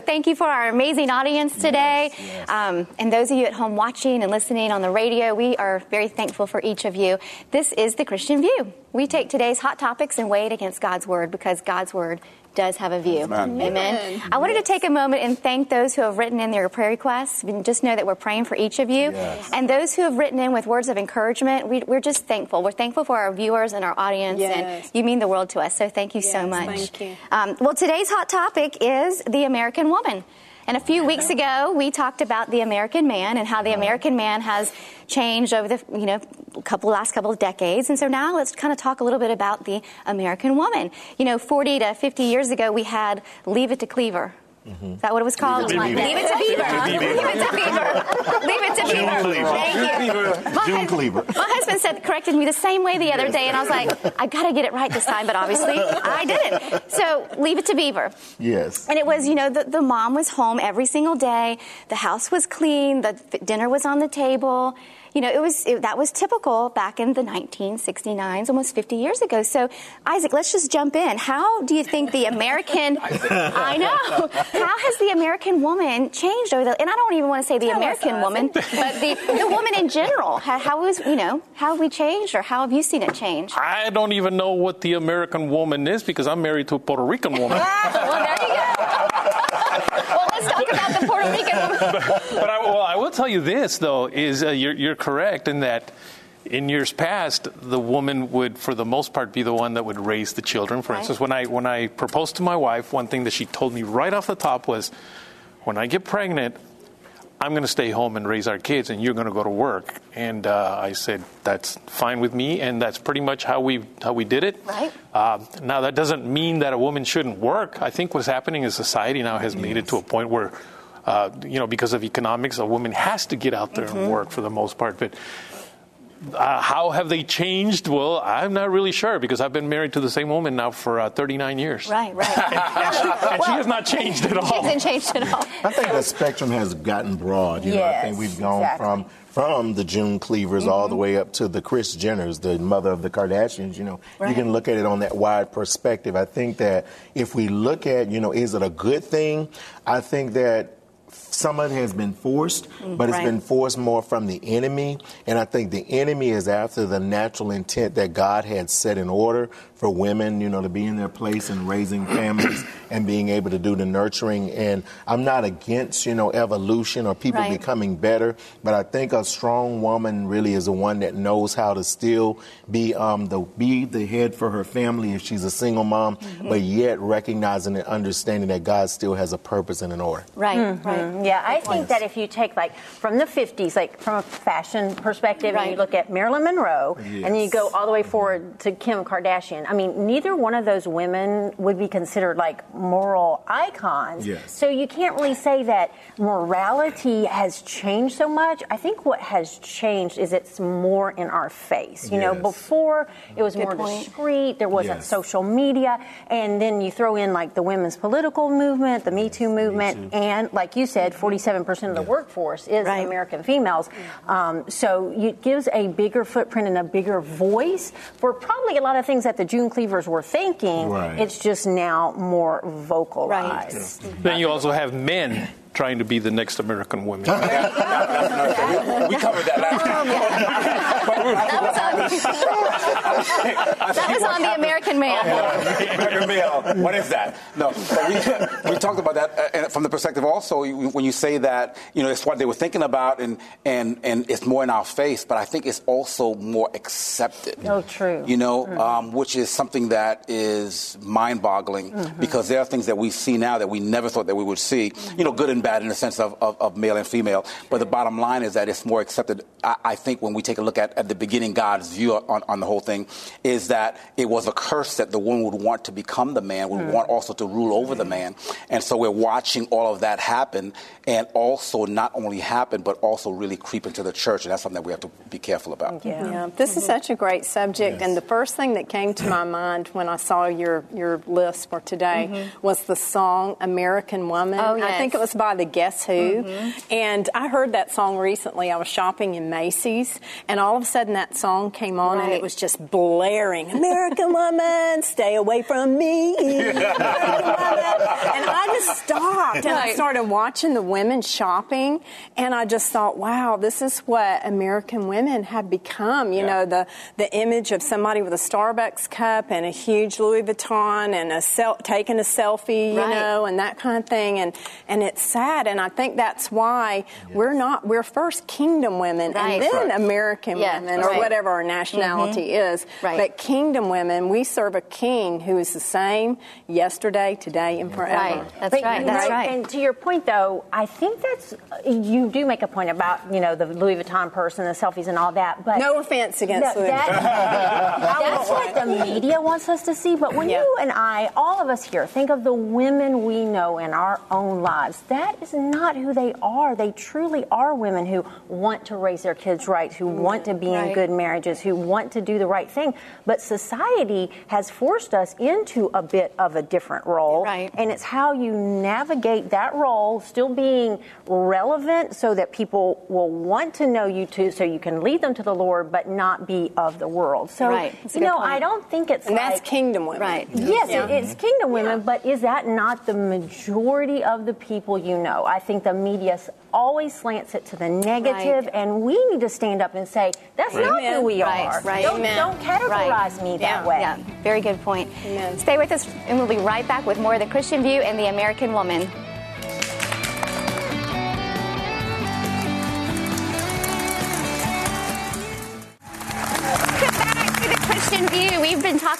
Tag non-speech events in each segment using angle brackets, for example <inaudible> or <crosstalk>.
Thank you for our amazing audience today. Yes, yes. Um, and those of you at home watching and listening on the radio, we are very thankful for each of you. This is the Christian View. We take today's hot topics and weigh it against God's Word because God's Word does have a view. Amen. Amen. I wanted to take a moment and thank those who have written in their prayer requests. And Just know that we're praying for each of you. Yes. And those who have written in with words of encouragement, we, we're just thankful. We're thankful for our viewers and our audience. Yes. And you mean the world to us. So thank you so much. thank you. Um, well, today's hot topic is the American woman. And a few weeks ago, we talked about the American man and how the uh-huh. American man has changed over the you know couple last couple of decades. And so now let's kind of talk a little bit about the American woman. You know, 40 to 50 years ago, we had Leave It to Cleaver. Mm-hmm. Is that what it was called? Leave it to Leave it to Beaver. Leave it to Beaver. Leave it to Beaver. Thank you. My June Cleaver. My husband said corrected me the same way the other day, and I was like, I got to get it right this time, but obviously I didn't. So leave it to Beaver. Yes. And it was, you know, the, the mom was home every single day. The house was clean. The dinner was on the table. You know, it was it, that was typical back in the 1969s, almost 50 years ago. So, Isaac, let's just jump in. How do you think the American? <laughs> I know. How has the American woman changed over the? And I don't even want to say the American woman, but the the woman in general. How, how is you know how have we changed, or how have you seen it change? I don't even know what the American woman is because I'm married to a Puerto Rican woman. <laughs> well, there you go. well, let's talk about the Puerto Rican woman. <laughs> but I, well, I will tell you this though: is uh, you're, you're correct in that in years past, the woman would, for the most part, be the one that would raise the children. For Right. instance, when I when I proposed to my wife, one thing that she told me right off the top was, "When I get pregnant." I'm going to stay home and raise our kids, and you're going to go to work. And uh, I said, "That's fine with me," and that's pretty much how we how we did it. Right. Uh, now, that doesn't mean that a woman shouldn't work. I think what's happening is society now has made it to a point where, uh, you know, because of economics, a woman has to get out there Mm-hmm. and work for the most part. But uh, how have they changed? Well, I'm not really sure because I've been married to the same woman now for uh, 39 years. Right, right. <laughs> <laughs> And she has not changed at all. She hasn't changed at all. I think the spectrum has gotten broad. You know, I think we've gone exactly. from from the June Cleavers all the way up to the Chris Jenners, the mother of the Kardashians. You know, you can look at it on that wide perspective. I think that if we look at, you know, is it a good thing? I think that some of it has been forced, but it's right. been forced more from the enemy. And I think the enemy is after the natural intent that God had set in order for women, you know, to be in their place and raising families <coughs> and being able to do the nurturing. And I'm not against, you know, evolution or people Right. becoming better, but I think a strong woman really is the one that knows how to still be um, the be the head for her family if she's a single mom, Mm-hmm. but yet recognizing and understanding that God still has a purpose and an order. Right, right. Yeah, I think that if you take like from the 50s, like from a fashion perspective, and you look at Marilyn Monroe, and then you go all the way forward to Kim Kardashian. I mean, neither one of those women would be considered like moral icons. Yes. So you can't really say that morality has changed so much. I think what has changed is it's more in our face. You know, before it was Good more point. discreet, there wasn't Yes. social media, and then you throw in like the women's political movement, the Me Too movement, Too. and like you said, 47% of the Yeah. workforce is Right. American females. Um, so it gives a bigger footprint and a bigger voice for probably a lot of things that the June Cleavers were thinking. Right. It's just now more vocalized. Then you also have men trying to be the next American woman. <laughs> We covered that last time. That was ugly. <laughs> that was on the American Man. American Male. What is that? No, we, we talked about that uh, from the perspective also when you say that you know it's what they were thinking about and and and it's more in our face, but I think it's also more accepted. Oh, true. You know, mm-hmm. um, which is something that is mind-boggling mm-hmm. because there are things that we see now that we never thought that we would see. Mm-hmm. You know, good and bad in the sense of, of, of, male and female. But the bottom line is that it's more accepted. I, I think when we take a look at at the beginning, God's view on, on the whole thing is that it was a curse that the woman would want to become the man, would mm. want also to rule over the man. And so we're watching all of that happen and also not only happen, but also really creep into the church. And that's something that we have to be careful about. Yeah. yeah. This mm-hmm. is such a great subject. Yes. And the first thing that came to my mind when I saw your, your list for today mm-hmm. was the song American Woman. Oh, yes. I think it was by the Guess Who. Mm-hmm. And I heard that song recently. I was shopping in Macy's, and all of a sudden that song came on, right. and it was just blaring American Woman, stay away from me. <laughs> and I just stopped and I started watching the women shopping, and I just thought, wow, this is what American women have become. You yeah. know, the, the image of somebody with a Starbucks cup and a huge Louis Vuitton and a sel- taking a selfie, right. you know, and that kind of thing. And, and it's sad. And I think that's why yes. we're not, we're first kingdom women right. and then right. American yeah. women or whatever our nationality mm-hmm. is. But kingdom women, we serve a king who is the same yesterday, today, and forever. Right. That's but, right. That's right. And to your point, though, I think that's you do make a point about you know the Louis Vuitton purse and the selfies and all that. But no offense against Louis. That, <laughs> that's what the media wants us to see. But when yeah. you and I, all of us here, think of the women we know in our own lives, that is not who they are. They truly are women who want to raise their kids right, who mm, want to be right. in good marriages, who want to do the right thing. But society has forced us into a bit of a different role. Right. And it's how you navigate that role, still being relevant so that people will want to know you too, so you can lead them to the Lord, but not be of the world. So, right. you know, point. I don't think it's and like, that's kingdom women. Right. Yes, yeah. it, it's kingdom women, yeah. but is that not the majority of the people you know? I think the media always slants it to the negative, right. and we need to stand up and say, that's right. not Amen. who we are. Right. Don't, don't categorize me that yeah. way. Yeah, very good point. Amen. Stay with us, and we'll be right back with more of the Christian View and the American Woman.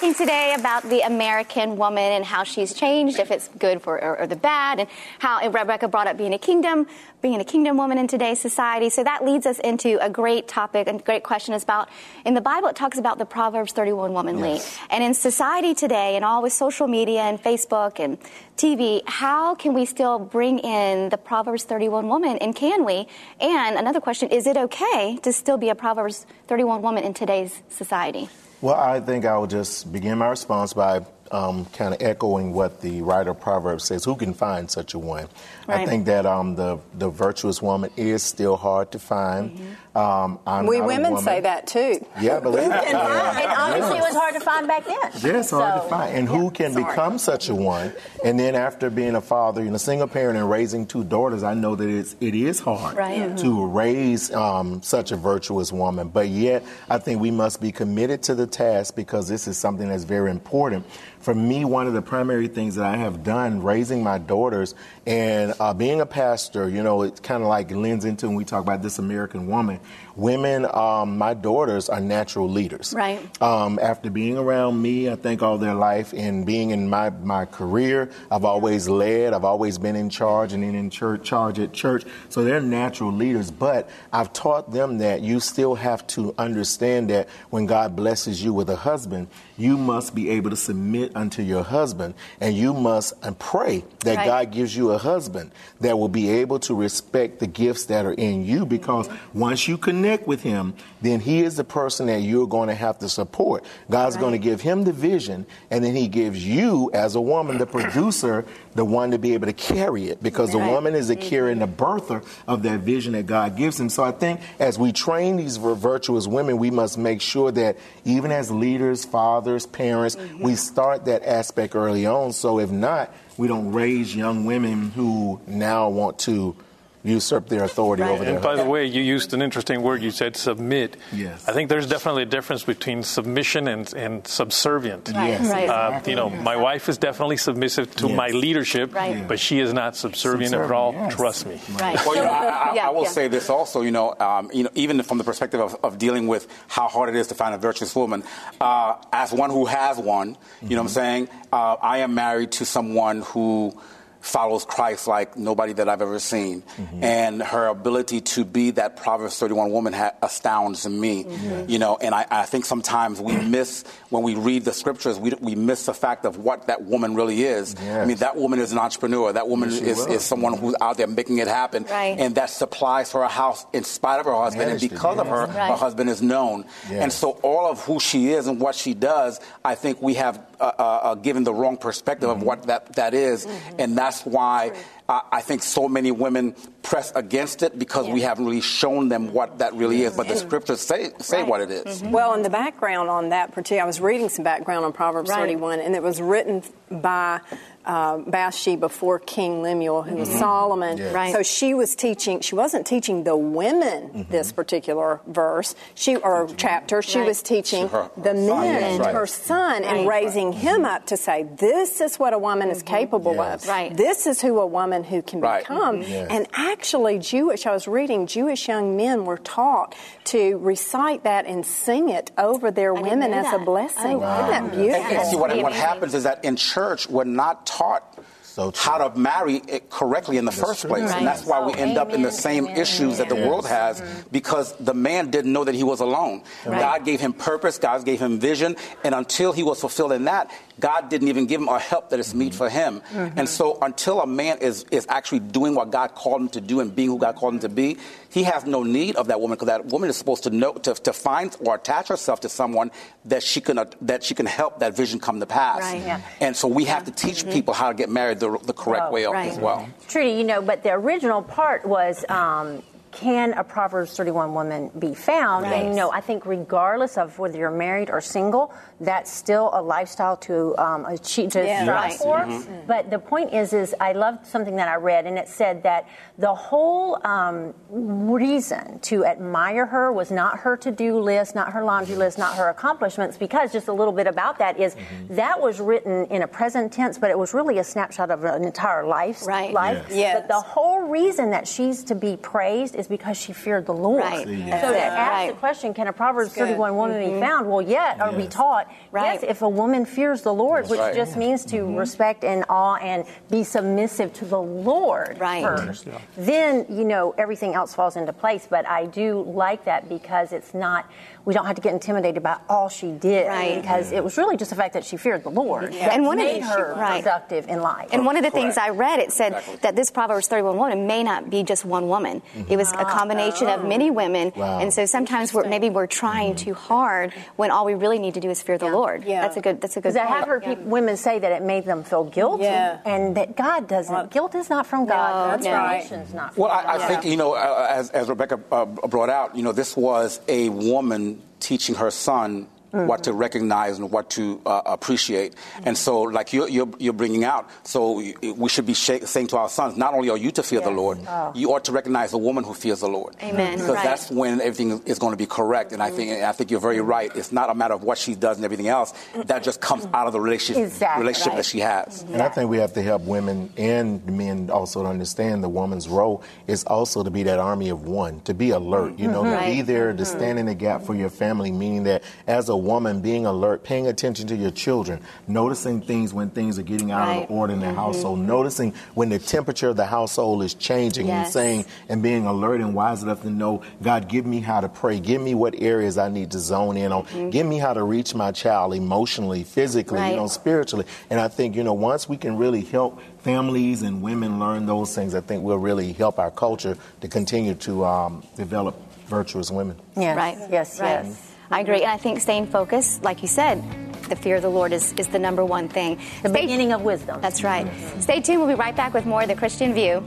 Talking today about the American woman and how she's changed, if it's good for or, or the bad, and how Rebecca brought up being a kingdom, being a kingdom woman in today's society. So that leads us into a great topic and great question is about in the Bible it talks about the Proverbs 31 woman yes. And in society today and all with social media and Facebook and TV, how can we still bring in the Proverbs 31 woman and can we? And another question, is it okay to still be a Proverbs 31 woman in today's society? Well, I think I will just begin my response by um, kind of echoing what the writer of Proverbs says. Who can find such a one? Right. I think that um, the the virtuous woman is still hard to find. Mm-hmm. Um, we women say that too. Yeah, believe <laughs> it. and, and honestly, yes. it was hard to find back then. Yes, so, hard to find. And yeah, who can sorry. become such a one? And then after being a father and a single parent and raising two daughters, I know that it's it is hard right. to mm-hmm. raise um, such a virtuous woman. But yet, I think we must be committed to the task because this is something that's very important. For me, one of the primary things that I have done raising my daughters and uh, being a pastor, you know, it kind of like lends into when we talk about this American woman women, um, my daughters are natural leaders. Right. Um, after being around me, I think all their life and being in my, my career, I've always led, I've always been in charge and then in church, charge at church. So they're natural leaders, but I've taught them that you still have to understand that when God blesses you with a husband, you must be able to submit unto your husband and you must and pray that right. God gives you a husband that will be able to respect the gifts that are in you because once you connect with him, then he is the person that you're going to have to support. God's right. going to give him the vision and then he gives you as a woman, the producer, the one to be able to carry it because right. the woman is the carrier and the birther of that vision that God gives him. So I think as we train these virtuous women, we must make sure that even as leaders, fathers, fathers, parents, mm-hmm. we start that aspect early on. So if not, we don't raise young women who now want to usurp their authority Right. over their And by the way, you used an interesting word. You said submit. Yes. I think there's definitely a difference between submission and, and subservient. Yes, Right. Uh, you know, my wife is definitely submissive to Yes. my leadership, Right. but she is not subservient at all. Yes. Trust me. Right. Well, you know, I, I, Yeah, I will yeah. say this also. You know, um, you know, even from the perspective of, of dealing with how hard it is to find a virtuous woman, uh, as one who has one, you know, what I'm saying, uh, I am married to someone who follows Christ like nobody that I've ever seen, and her ability to be that Proverbs 31 woman ha- astounds me. You know, and I, I think sometimes we <clears throat> miss when we read the scriptures, we, we miss the fact of what that woman really is. I mean, that woman is an entrepreneur. That woman Yes, is, is someone who's out there making it happen Right. and that supplies her a house in spite of her husband, and Managed it, because of her. Right. her husband is known. Yes. And so, all of who she is and what she does, I think we have uh, uh, uh, given the wrong perspective Mm-hmm. of what that that is. and that's why. I I think so many women press against it because we haven't really shown them what that really is. But the scriptures say say Right. what it is. Mm-hmm. Well, in the background on that particular, I was reading some background on Proverbs Right. 31, and it was written by uh, Bathsheba before King Lemuel, who was mm-hmm. Solomon. Yes. Right. So she was teaching. She wasn't teaching the women mm-hmm. this particular verse, she or chapter. She Right. was teaching Her- her the son, men, yes, right. her son, and Right. raising him up to say, "This is what a woman is capable Yes. of. Right. This is who a woman who can Right. become." Mm-hmm. Yes. And actually, Jewish. I was reading Jewish young men were taught to recite that and sing it over their didn't women know as a blessing. Oh, wow. Isn't that And, beautiful? and see what, what happens is that in church we're not taught So how to marry it correctly in the first true. place, Right. and that's why we end up in the same amen, issues that the amen. world has mm-hmm. because the man didn't know that he was alone. Right. God gave him purpose, God gave him vision, and until he was fulfilled in that, God didn't even give him a help that is meet mm-hmm. for him. Mm-hmm. And so until a man is is actually doing what God called him to do and being who God called him to be, he has no need of that woman because that woman is supposed to know to, to find or attach herself to someone that she can uh, that she can help that vision come to pass. Right. Yeah. And so we have to teach people how to get married the, the correct Oh, way right. as well. Trudy, you know, but the original part was um, can a Proverbs 31 woman be found? Right. And, you know, I think regardless of whether you're married or single, that's still a lifestyle to um, achieve, to Yeah. strive Right. for. Mm-hmm. But the point is, is I loved something that I read, and it said that the whole um, reason to admire her was not her to-do list, not her laundry list, not her accomplishments, because just a little bit about that is Mm-hmm. that was written in a present tense, but it was really a snapshot of an entire life. Right. life. Yes. Yes. But the whole reason that she's to be praised is because she feared the Lord. Right. So Yeah. to ask Right. the question, can a Proverbs good. 31 woman be mm-hmm. found? Well, yet or be Yes. taught. Right. Yes, if a woman fears the Lord, which right. just means to mm-hmm. respect and awe and be submissive to the Lord Right. first, mm-hmm. then, you know, everything else falls into place. But I do like that because it's not, we don't have to get intimidated by all she did. Right. Because it was really just the fact that she feared the Lord. Yeah. And one of made the- her Right. productive in life. And one of the Correct. things I read, it said Exactly. that this Proverbs 31 woman may not be just one woman. It was a combination of many women. Wow. And so sometimes we're, maybe we're trying too hard when all we really need to do is fear the Lord. Yeah. That's a good, that's a good Because I have heard Yeah. people, women say that it made them feel guilty, Yeah. and that God doesn't. Well, Guilt is not from God. that's right. Condemnation's not from Well, I, I think you know, uh, as, as Rebecca uh, brought out, you know, this was a woman teaching her son Mm. what to recognize and what to uh, appreciate. Mm. And so, like you're, you're, you're bringing out, so we should be sh- saying to our sons, not only are you to fear the Lord, Oh. you ought to recognize a woman who fears the Lord. Amen. Because Right. that's when everything is going to be correct. And I mm. think, and I think you're very right. It's not a matter of what she does and everything else. That just comes out of the relationship, Exactly. relationship Right. that she has. Mm-hmm. And I think we have to help women and men also to understand the woman's role is also to be that army of one, to be alert, you mm-hmm. know, to be there to mm-hmm. stand in the gap for your family, meaning that as a woman, being alert, paying attention to your children, noticing things when things are getting out Right. of order in the household, noticing when the temperature of the household is changing and saying and being alert and wise enough to know, God, give me how to pray, give me what areas I need to zone in on, give me how to reach my child emotionally, physically, Right. you know, spiritually. And I think, you know, once we can really help families and women learn those things, I think we'll really help our culture to continue to um, develop virtuous women. Yes. Right. Yes. Right. Yes. I agree. And I think staying focused, like you said, the fear of the Lord is, is the number one thing. The Stay- beginning of wisdom. That's right. Stay tuned. We'll be right back with more of the Christian View.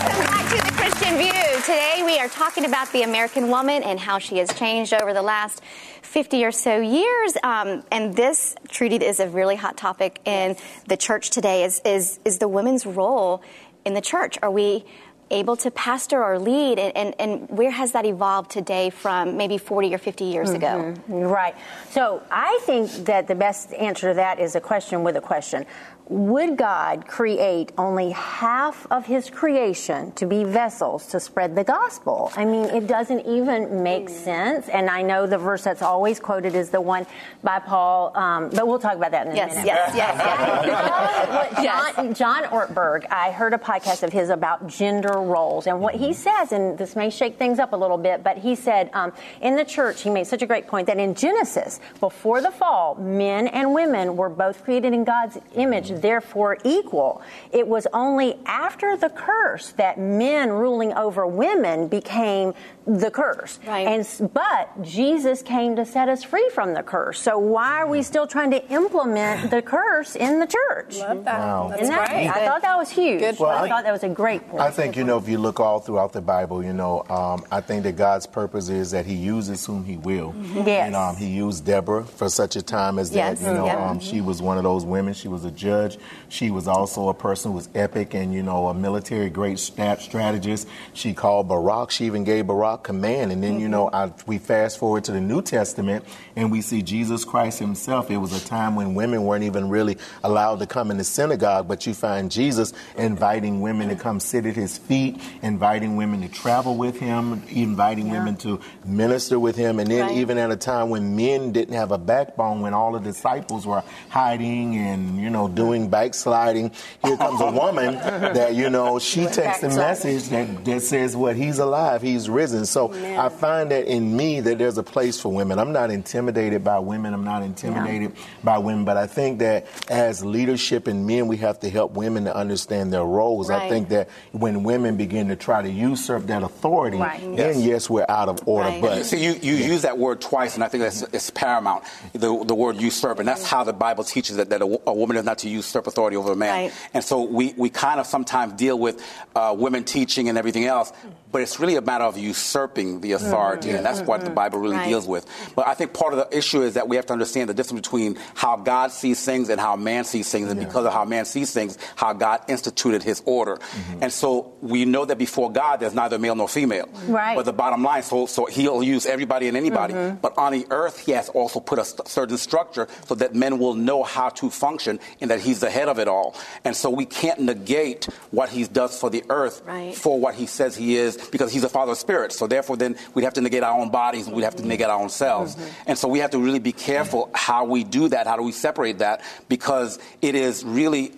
Back to the Christian View. Today we are are talking about the American woman and how she has changed over the last 50 or so years. Um, and this, Trudy, is a really hot topic in the church today is, is, is the women's role in the church. Are we able to pastor or lead? And, and, and, where has that evolved today from maybe 40 or 50 years mm-hmm. ago? Right. So I think that the best answer to that is a question with a question would God create only half of his creation to be vessels to spread the gospel? I mean, it doesn't even make sense. And I know the verse that's always quoted is the one by Paul, um, but we'll talk about that in a yes, minute. Yes, yes, yes. <laughs> <laughs> John, John Ortberg, I heard a podcast of his about gender roles. And what he says, and this may shake things up a little bit, but he said um, in the church, he made such a great point that in Genesis, before the fall, men and women were both created in God's image therefore equal. It was only after the curse that men ruling over women became the curse. Right. And but Jesus came to set us free from the curse. So why are we still trying to implement the curse in the church? Love that. Wow. That's that, great. I thought that was huge. Good well, I, I, thought that was a great point. I think you know if you look all throughout the Bible, you know, um, I think that God's purpose is that He uses whom He will. Mm-hmm. Yes. And um, He used Deborah for such a time as that. yes. that. You know, yeah. um, she was one of those women. She was a judge. She was also a person who was epic and you know a military great strategist. She called Barak. She even gave Barak command, and then then, you know, I, we fast forward to the New Testament and we see Jesus Christ himself. It was a time when women weren't even really allowed to come in the synagogue, but you find Jesus inviting women to come sit at his feet, inviting women to travel with him, inviting yeah. women to minister with him. And then, right. even at a time when men didn't have a backbone, when all the disciples were hiding and, you know, doing backsliding, here comes a woman <laughs> that, you know, she takes a message that, that says, what, he's alive, he's risen. So I find that in me that there's a place for women. I'm not intimidated by women. I'm not intimidated yeah. by women, but I think that as leadership and men, we have to help women to understand their roles. Right. I think that when women begin to try to usurp that authority, right. then yes. yes. we're out of order. Right. But see, you, you yeah. use that word twice, and I think that's it's paramount. The, the word usurp, and that's how the Bible teaches that, that a, a woman is not to usurp authority over a man. And so we, we kind of sometimes deal with uh, women teaching and everything else, but it's really a matter of usurping the authority, mm-hmm. and that's what the mm-hmm. Bible really right. deals with. But I think part of the issue is that we have to understand the difference between how God sees things and how man sees things, and yeah. because of how man sees things, how God instituted His order. Mm-hmm. And so we know that before God, there's neither male nor female. Right. But the bottom line, so so He'll use everybody and anybody. Mm-hmm. But on the earth, He has also put a st- certain structure so that men will know how to function, and that He's the head of it all. And so we can't negate what He does for the earth right. for what He says He is because he's a father of spirits. So therefore, then we'd have to negate our own bodies and we'd have to negate our own selves. Mm-hmm. And so we have to really be careful how we do that. How do we separate that? Because it is really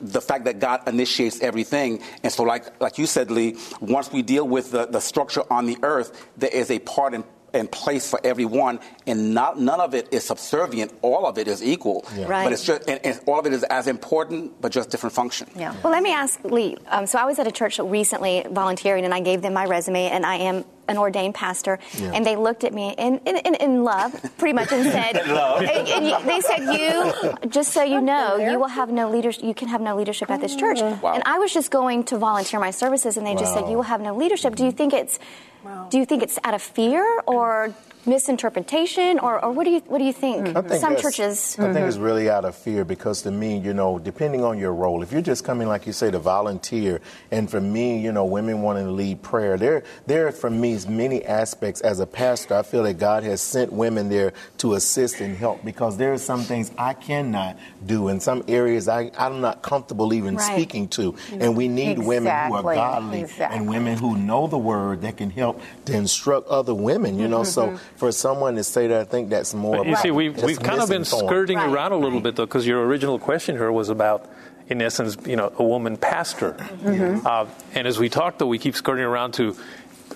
the fact that God initiates everything. And so, like like you said, Lee, once we deal with the, the structure on the earth, there is a part and and place for everyone, and not none of it is subservient. All of it is equal. Yeah. Right. But it's just, and, and, all of it is as important, but just different function. Yeah. Well, let me ask Lee. Um, so I was at a church recently volunteering, and I gave them my resume, and I am an ordained pastor, yeah. and they looked at me in, in, in, in love, pretty much, and said, <laughs> and, and they said, "You, just so you know, you will have no leadership. You can have no leadership at this church." Wow. And I was just going to volunteer my services, and they wow. just said, "You will have no leadership." Do you think it's Wow. Do you think it's out of fear or misinterpretation, or, or what do you what do you think? think Some churches. I mm-hmm. think it's really out of fear because to me, you know, depending on your role, if you're just coming like you say to volunteer, and for me, you know, women wanting to lead prayer, there there for me is many aspects as a pastor. I feel that God has sent women there to assist and help because there are some things I cannot do in some areas I, I'm not comfortable even right. speaking to, and we need exactly. women who are godly exactly. and women who know the word that can help to instruct other women. You know, mm-hmm. so for someone to say that, I think that's more. But you see, we've, we've kind of been skirting right. around a little bit though, because your original question here was about in essence, you know, a woman pastor. Mm-hmm. Uh, and as we talk, though, we keep skirting around to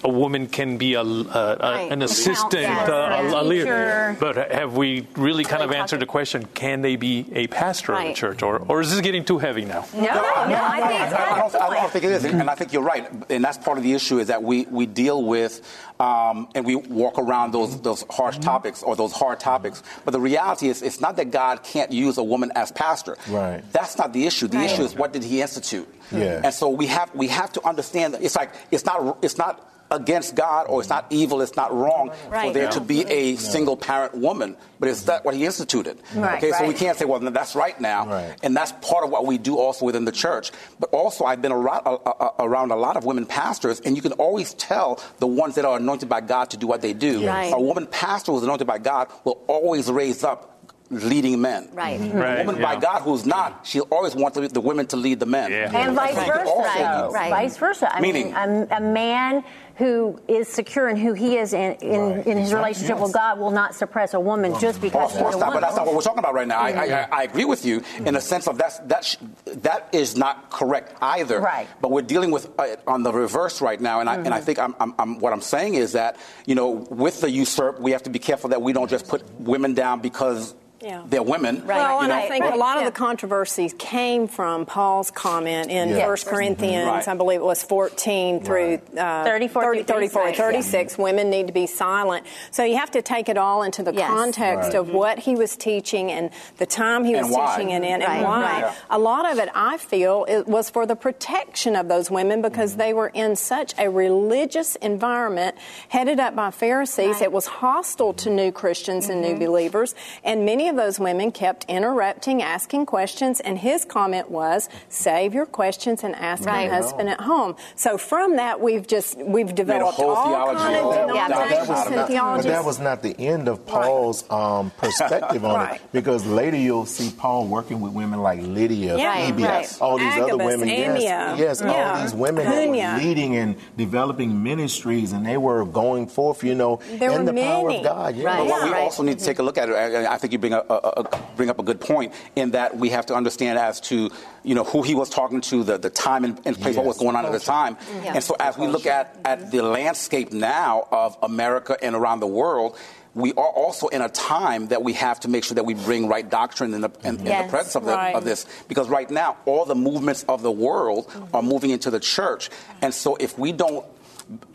a woman can be a, a, a right. an assistant, yes. uh, a, leader. But have we really kind of answered the question? Can they be a pastor right. of a church, or or is this getting too heavy now? No, no, no, I, think I, don't, I don't think it is, and I think you're right. And that's part of the issue is that we we deal with um, and we walk around those those harsh topics or those hard topics. But the reality is, it's not that God can't use a woman as pastor. Right. That's not the issue. The right. issue is what did He institute? Yeah. And so we have we have to understand that it's like it's not it's not against God or it's not evil, it's not wrong Right. for there Yeah. to be a single parent woman. But is that what he instituted? Right, okay, so we can't say, well, no, that's right now. Right. And that's part of what we do also within the church. But also, I've been around, uh, uh, around a lot of women pastors, and you can always tell the ones that are anointed by God to do what they do. Right. A woman pastor who's anointed by God will always raise up leading men. Right. Right, A woman by. God who's not, she'll always want the, the women to lead the men. Yeah. And vice versa. Also, though. Right. Vice versa. I Meaning? mean, a, a man who is secure in who he is in, in, Right. in his relationship with God will not suppress a woman just Oh, because of course she's a not, but that's not what we're talking about right now. I, I, mm-hmm. I agree with you in the mm-hmm. sense of that's, that, sh- that is not correct either. Right. But we're dealing with uh, on the reverse right now, and I, and I mm-hmm. think I'm, I'm, I'm, what I'm saying is that you know with the usurp, we have to be careful that we don't just put women down because Yeah. they're women. Well, you and know? I think a lot of Yeah. the controversies came from Paul's comment in Yeah. 1 Corinthians, Right. I believe it was 14 through uh, 34 through 34, 36, 36. Women need to be silent. So you have to take it all into the Yes. context Right. of what he was teaching and the time he was why. teaching it in Right, and why. right. A lot of it, I feel, it was for the protection of those women because Mm-hmm. they were in such a religious environment headed up by Pharisees. Right. It was hostile to new Christians and new believers, and many of those women kept interrupting, asking questions, and his comment was, "Save your questions and ask Right. your husband at home." So from that, we've just we've developed whole all theology kind of of- Yeah, But that was and not, but that was not the end of Paul's um, perspective on Right. it, because later you'll see Paul working with women like Lydia, Yeah, Phoebe, right. all these other women. Amia. Yes, yes, Yeah. all these women that were leading and developing ministries, and they were going forth, you know, There in were the power of God. Yeah. Right. But what we right. also need to take a look at, and I think you bring, a, a, a, bring up a good point, in that we have to understand as to you know who he was talking to, the, the time and, and place, what was going on at the time. Yeah. And so as we look at, at the landscape now of America and around the world, we are also in a time that we have to make sure that we bring right doctrine in the, in, in the presence of, the, Right. of this. Because right now, all the movements of the world are moving into the church. And so if we don't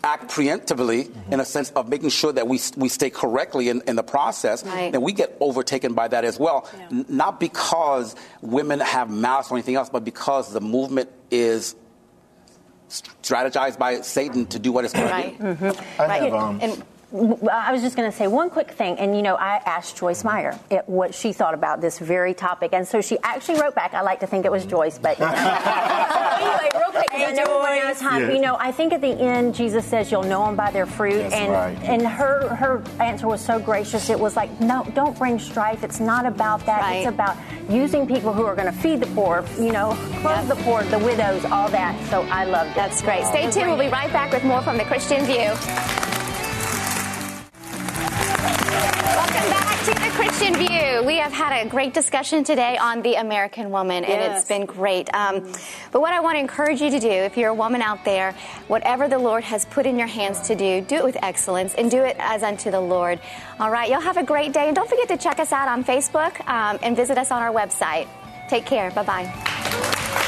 act preemptively in a sense of making sure that we, we stay correctly in, in the process, Right. then we get overtaken by that as well. Yeah. N- not because women have malice or anything else, but because the movement is strategized by Satan to do what it's going Right. to do. I Right. have, um, And Well, I was just going to say one quick thing, and you know, I asked Joyce Meyer it, what she thought about this very topic, and so she actually wrote back. I like to think it was Joyce, but you <laughs> know. anyway, real quick, 'cause I know we're running out of time. Yeah. You know, I think at the end, Jesus says, "You'll know them by their fruit," That's and right. and her her answer was so gracious. It was like, "No, don't bring strife. It's not about that. Right. It's about using people who are going to feed the poor, you know, clothe the poor, the widows, all that." So I loved it. That's great. Stay tuned. We'll be right back with more from the Christian View. Christian View. We have had a great discussion today on the American woman, and Yes. it's been great. Um, but what I want to encourage you to do, if you're a woman out there, whatever the Lord has put in your hands to do, do it with excellence and do it as unto the Lord. All right, y'all have a great day, and don't forget to check us out on Facebook um, and visit us on our website. Take care. Bye bye.